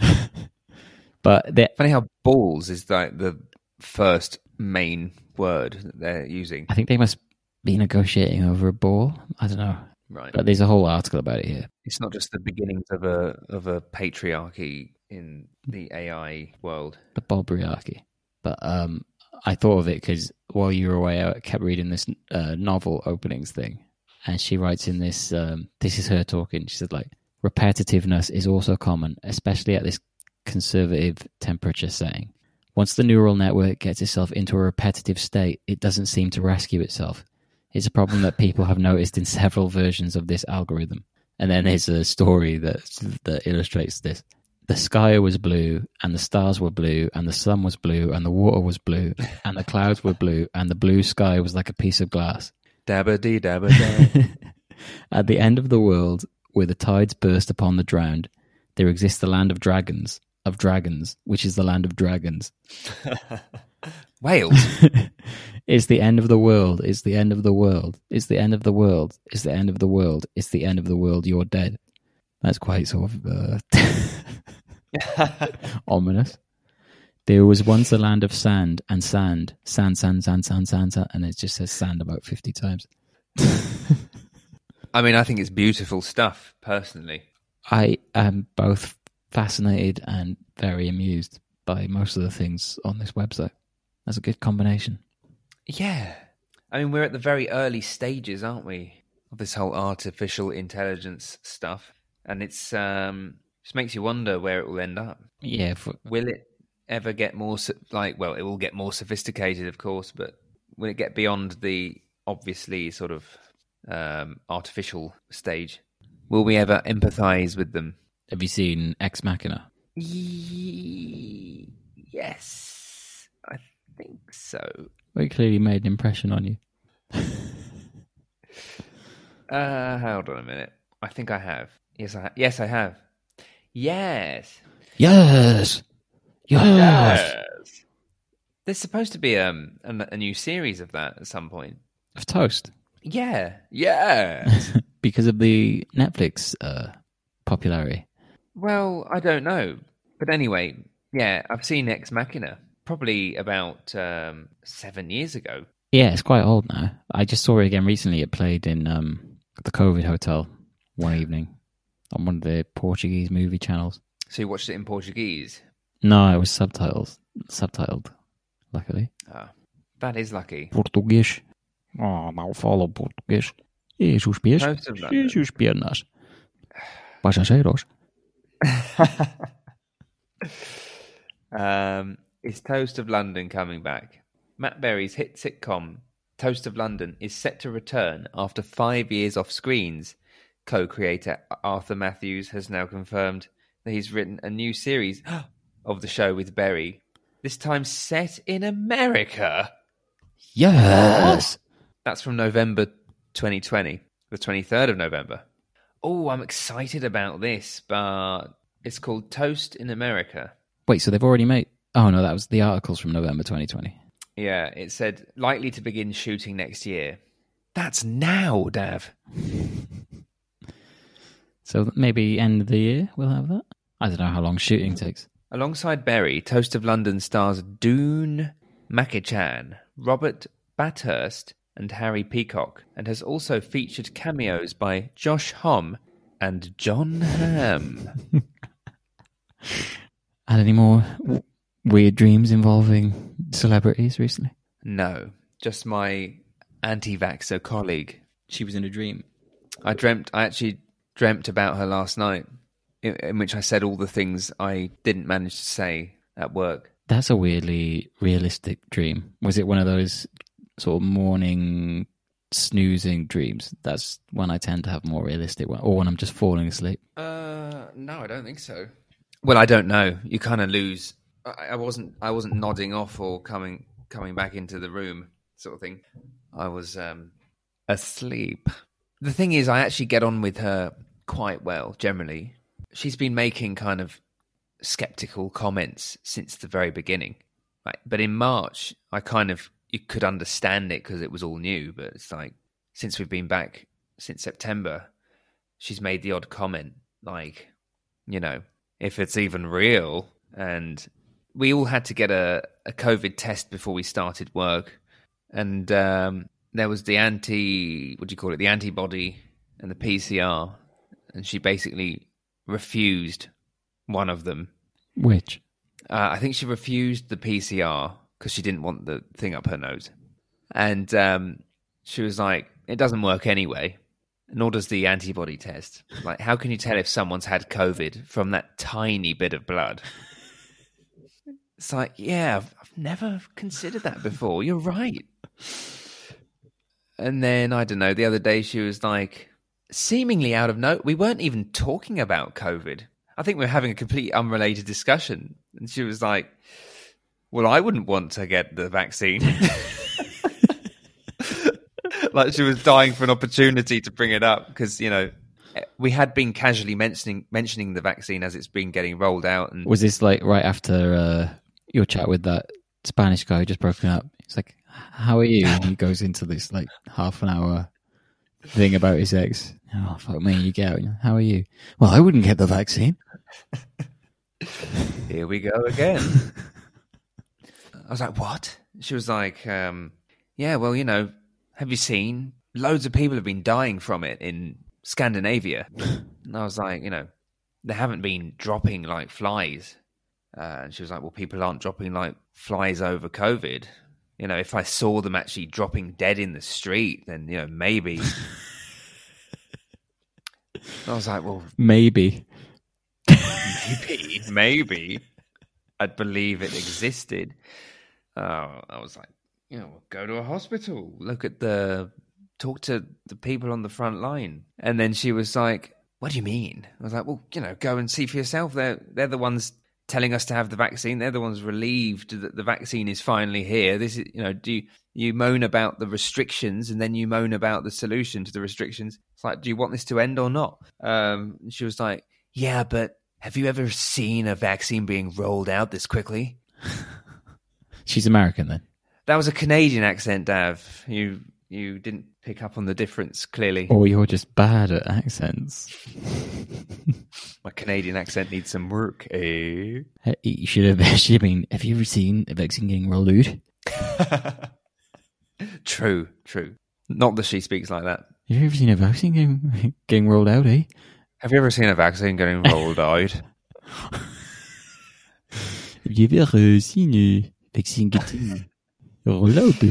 Speaker 2: but they,
Speaker 1: Funny how balls is like the first main word that they're using.
Speaker 2: I think they must be negotiating over a ball. I don't know.
Speaker 1: Right.
Speaker 2: But there's a whole article about it here.
Speaker 1: It's not just the beginnings of a of a patriarchy in the AI world.
Speaker 2: the Bobriarchy. But um, I thought of it because while you were away, I kept reading this uh, novel openings thing, and she writes in this. Um, this is her talking. She said like repetitiveness is also common, especially at this conservative temperature setting. Once the neural network gets itself into a repetitive state, it doesn't seem to rescue itself. It's a problem that people have noticed in several versions of this algorithm. And then there's a story that that illustrates this the sky was blue and the stars were blue and the sun was blue and the water was blue and the clouds were blue and the blue sky was like a piece of glass.
Speaker 1: Dabba dabba.
Speaker 2: At the end of the world, where the tides burst upon the drowned, there exists the land of dragons, of dragons, which is the land of dragons.
Speaker 1: Wales.
Speaker 2: it's the end of the world. It's the end of the world. It's the end of the world. It's the end of the world. It's the end of the world. You're dead. That's quite sort of uh, ominous. There was once a land of sand and sand, sand, sand, sand, sand, sand, sand, and it just says sand about fifty times.
Speaker 1: I mean, I think it's beautiful stuff, personally.
Speaker 2: I am both fascinated and very amused by most of the things on this website. That's a good combination.
Speaker 1: Yeah. I mean, we're at the very early stages, aren't we, of this whole artificial intelligence stuff? And it's um just makes you wonder where it will end up.
Speaker 2: Yeah, for,
Speaker 1: Will it ever get more like well, it will get more sophisticated, of course, but will it get beyond the obviously sort of um artificial stage? Will we ever empathize with them?
Speaker 2: have you seen Ex Machina?
Speaker 1: Yes, I think so.
Speaker 2: Well, it clearly made an impression on you.
Speaker 1: Uh, hold on a minute. I think I have. Yes, I ha- yes I have. Yes.
Speaker 2: Yes, yes.
Speaker 1: Yes. There's supposed to be um a, a new series of that at some point.
Speaker 2: Of Toast
Speaker 1: Yeah. Yeah.
Speaker 2: because of the Netflix uh, popularity.
Speaker 1: well, I don't know, but anyway, yeah, I've seen Ex Machina probably about um seven years ago.
Speaker 2: Yeah, it's quite old now. I just saw it again recently. It played in um, the COVID hotel one evening on one of the Portuguese movie channels.
Speaker 1: So you watched it in Portuguese.
Speaker 2: No, it was subtitles. Subtitled, luckily.
Speaker 1: Ah, that is lucky.
Speaker 2: Português. Oh, não falo português. Os pés?
Speaker 1: Most of
Speaker 2: E
Speaker 1: London.
Speaker 2: os pernas? Passageiros.
Speaker 1: Um, is Toast of London coming back? Matt Berry's hit sitcom Toast of London is set to return after five years off screens. Co-creator Arthur Matthews has now confirmed that he's written a new series of the show with Berry. This time set in America.
Speaker 2: Yes.
Speaker 1: That's from November 2020, the 23rd of November. Oh, I'm excited about this, but it's called Toast in America.
Speaker 2: Wait, so they've already made. Oh no, that was the articles from November 2020.
Speaker 1: Yeah, it said likely to begin shooting next year. That's now, Dav.
Speaker 2: So maybe end of the year we'll have that. I don't know how long shooting takes.
Speaker 1: Alongside Berry, Toast of London stars Doon Mackichan, Robert Bathurst, and Harry Peacock, and has also featured cameos by Josh Homme and Jon Hamm.
Speaker 2: Had any more w- weird dreams involving celebrities recently?
Speaker 1: no, just my anti-vaxxer colleague.
Speaker 2: She was in a dream.
Speaker 1: I dreamt. I actually dreamt about her last night, in, in which I said all the things I didn't manage to say at work.
Speaker 2: That's a weirdly realistic dream. Was it one of those sort of morning snoozing dreams? That's when I tend to have more realistic one, or when I'm just falling asleep.
Speaker 1: Uh, no, I don't think so. Well, I don't know. You kind of lose. I, I wasn't. I wasn't nodding off or coming coming back into the room, sort of thing. I was um, asleep. The thing is, I actually get on with her quite well generally. She's been making kind of skeptical comments since the very beginning. But in March, I kind of you could understand it because it was all new. But it's like since we've been back since September, she's made the odd comment like, you know, if it's even real. And we all had to get a, a COVID test before we started work. And um, there was the anti, what do you call it, the antibody and the PCR. And she basically refused one of them.
Speaker 2: Which?
Speaker 1: Uh, I think she refused the PCR because she didn't want the thing up her nose. And um, she was like, it doesn't work anyway. Nor does the antibody test. Like, how can you tell if someone's had COVID from that tiny bit of blood? It's like, yeah, I've, I've never considered that before. You're right. And then, I don't know, the other day she was like, seemingly out of note, we weren't even talking about COVID. I think we were having a completely unrelated discussion. And she was like, well, I wouldn't want to get the vaccine. like she was dying for an opportunity to bring it up because you know we had been casually mentioning mentioning the vaccine as it's been getting rolled out and
Speaker 2: Was this like right after uh, your chat with that Spanish guy who just broken up? It's like, how are you? And he goes into this like half an hour thing about his ex. Oh fuck me, you get out. How are you? Well, I wouldn't get the vaccine.
Speaker 1: here we go again. I was like, what? She was like, um, yeah, well, you know, have you seen? Loads of people have been dying from it in Scandinavia. and I was like, you know, they haven't been dropping like flies. Uh, and she was like, well, people aren't dropping like flies over COVID. You know, if I saw them actually dropping dead in the street, then, you know, maybe. I was like, well,
Speaker 2: Maybe.
Speaker 1: maybe, maybe I'd believe it existed. Uh, I was like, you know, go to a hospital, look at the, talk to the people on the front line. And then she was like, what do you mean? I was like, well, you know, go and see for yourself. They're, they're the ones telling us to have the vaccine. They're the ones relieved that the vaccine is finally here. This is, you know, do you, you moan about the restrictions and then you moan about the solution to the restrictions? It's like, do you want this to end or not? Um, she was like, yeah, but have you ever seen a vaccine being rolled out this quickly?
Speaker 2: She's American then.
Speaker 1: That was a Canadian accent, Dav. You you didn't pick up on the difference clearly.
Speaker 2: Or you're just bad at accents.
Speaker 1: My Canadian accent needs some work, eh?
Speaker 2: You should have, should have been. Have you ever seen a vaccine getting rolled out?
Speaker 1: true, true. Not that she speaks like that.
Speaker 2: Have you ever seen a vaccine getting, getting rolled out, eh?
Speaker 1: Have you ever seen a vaccine getting rolled out?
Speaker 2: Have you ever seen a vaccine getting rolled out?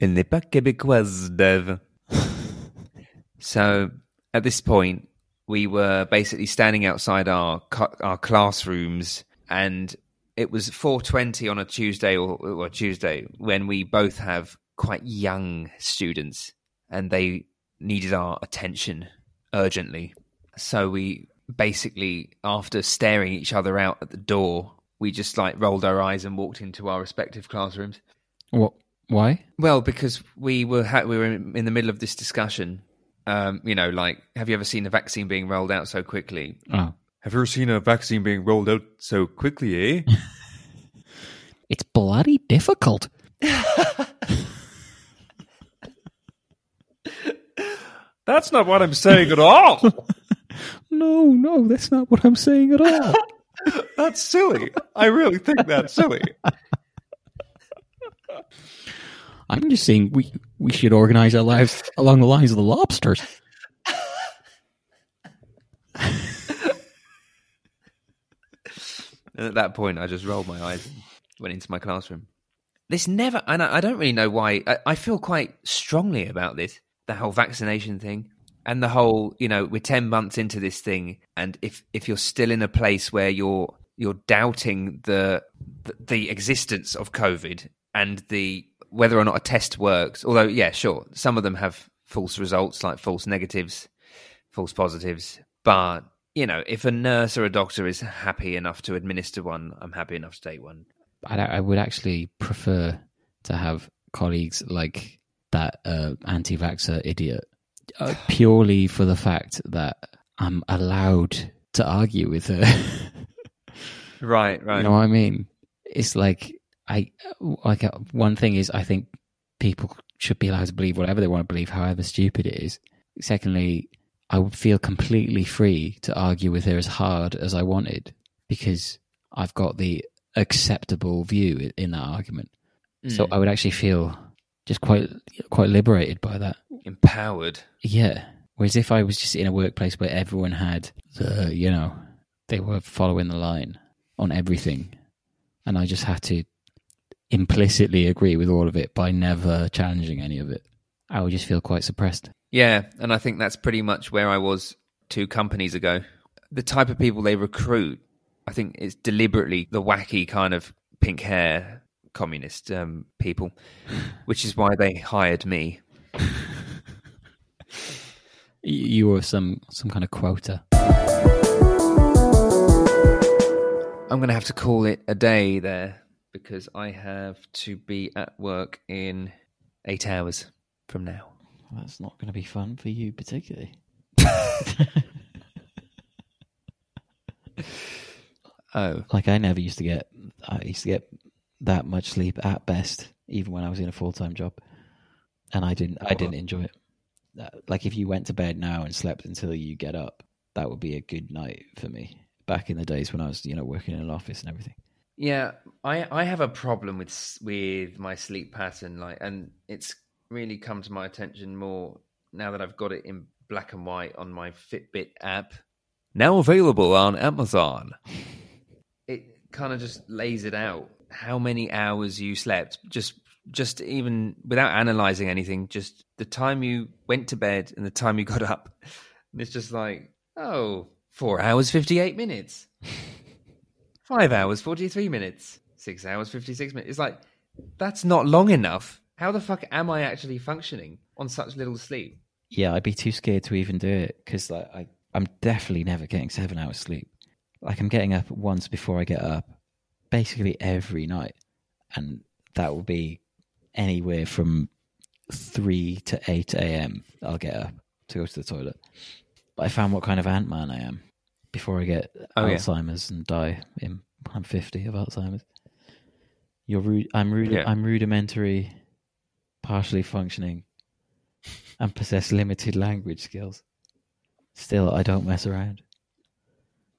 Speaker 1: Elle n'est pas québécoise, Dev. so at this point, we were basically standing outside our our classrooms, and it was four twenty on a Tuesday or, or Tuesday when we both have quite young students, and they needed our attention urgently. So we basically, after staring each other out at the door, we just like rolled our eyes and walked into our respective classrooms.
Speaker 2: What? Why?
Speaker 1: Well, because we were ha- we were in, in the middle of this discussion. Um, you know, like, have you ever seen a vaccine being rolled out so quickly?
Speaker 2: Oh,
Speaker 1: Have you ever seen a vaccine being rolled out so quickly? Eh?
Speaker 2: it's bloody difficult.
Speaker 1: That's not what I'm saying at all.
Speaker 2: No, no, that's not what I'm saying at all.
Speaker 1: that's silly. I really think that's silly.
Speaker 2: I'm just saying we we should organize our lives along the lines of the lobsters.
Speaker 1: And at that point, I just rolled my eyes and went into my classroom. This never, and I, I don't really know why. I, I feel quite strongly about this, the whole vaccination thing, and the whole, you know, we're ten months into this thing, and if if you're still in a place where you're you're doubting the the, the existence of COVID and the whether or not a test works, although yeah, sure, some of them have false results, like false negatives, false positives, but you know, if a nurse or a doctor is happy enough to administer one, I'm happy enough to take one.
Speaker 2: I, I would actually prefer to have colleagues like that uh, anti-vaxxer idiot, uh, purely for the fact that I'm allowed to argue with her.
Speaker 1: Right, right.
Speaker 2: You know what I mean? It's like I like uh, one thing is I think people should be allowed to believe whatever they want to believe, however stupid it is. Secondly, I would feel completely free to argue with her as hard as I wanted because I've got the acceptable view in that argument. So
Speaker 1: Mm.
Speaker 2: I would actually feel just quite quite liberated by that.
Speaker 1: Empowered.
Speaker 2: Yeah. Whereas if I was just in a workplace where everyone had the, you know, they were following the line on everything, and I just had to implicitly agree with all of it by never challenging any of it, I would just feel quite suppressed.
Speaker 1: Yeah, and I think that's pretty much where I was two companies ago. The type of people they recruit, I think, is deliberately the wacky kind of pink hair communist um, people, which is why they hired me.
Speaker 2: You were some some kind of quota.
Speaker 1: I'm going to have to call it a day there because I have to be at work in eight hours from now.
Speaker 2: Well, that's not going to be fun for you, particularly.
Speaker 1: Oh,
Speaker 2: Like I never used to get. I used to get that much sleep at best, even when I was in a full time job, and I didn't. I didn't enjoy it. Uh, Like if you went to bed now and slept until you get up, that would be a good night for me. Back in the days when I was, you know, working in an office and everything.
Speaker 1: Yeah, I I have a problem with with my sleep pattern, like, and it's really come to my attention more now that I've got it in black and white on my Fitbit app. Now available on Amazon. It kind of just lays it out how many hours you slept, just just even without analyzing anything, just the time you went to bed and the time you got up. And it's just like, oh, four hours fifty eight minutes. Five hours, 43 minutes. Six hours, 56 minutes. It's like, that's not long enough. How the fuck am I actually functioning on such little sleep?
Speaker 2: Yeah, I'd be too scared to even do it because like I, I'm definitely never getting seven hours sleep. Like I'm getting up once before I get up, basically every night, and that will be anywhere from three to eight a.m. I'll get up to go to the toilet. But I found what kind of ant man I am before I get
Speaker 1: Oh, yeah.
Speaker 2: Alzheimer's and die. In I'm fifty of Alzheimer's. You're rude. I'm rude.
Speaker 1: Yeah.
Speaker 2: I'm rudimentary, partially functioning, and possess limited language skills. Still, I don't mess around.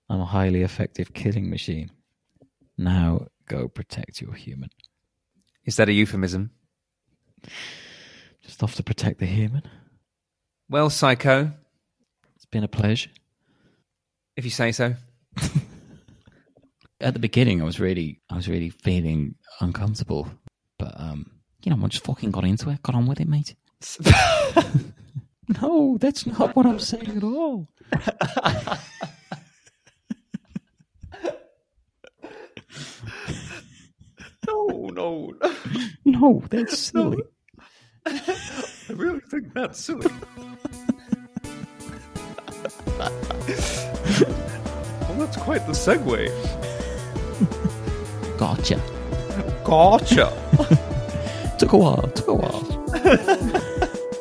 Speaker 2: I'm a highly effective killing machine. Now go protect your human.
Speaker 1: Is that a euphemism?
Speaker 2: Just off to protect the human.
Speaker 1: Well, Psycho,
Speaker 2: It's been a pleasure.
Speaker 1: If you say so.
Speaker 2: At the beginning, I was really, I was really feeling uncomfortable, but um, you know, I just fucking got into it, got on with it, mate. No, that's not what I'm saying at all.
Speaker 1: no, no.
Speaker 2: No, that's silly.
Speaker 1: I really think that's silly. Well, that's quite the segue.
Speaker 2: Gotcha.
Speaker 1: Gotcha.
Speaker 2: Took a while. Took a while.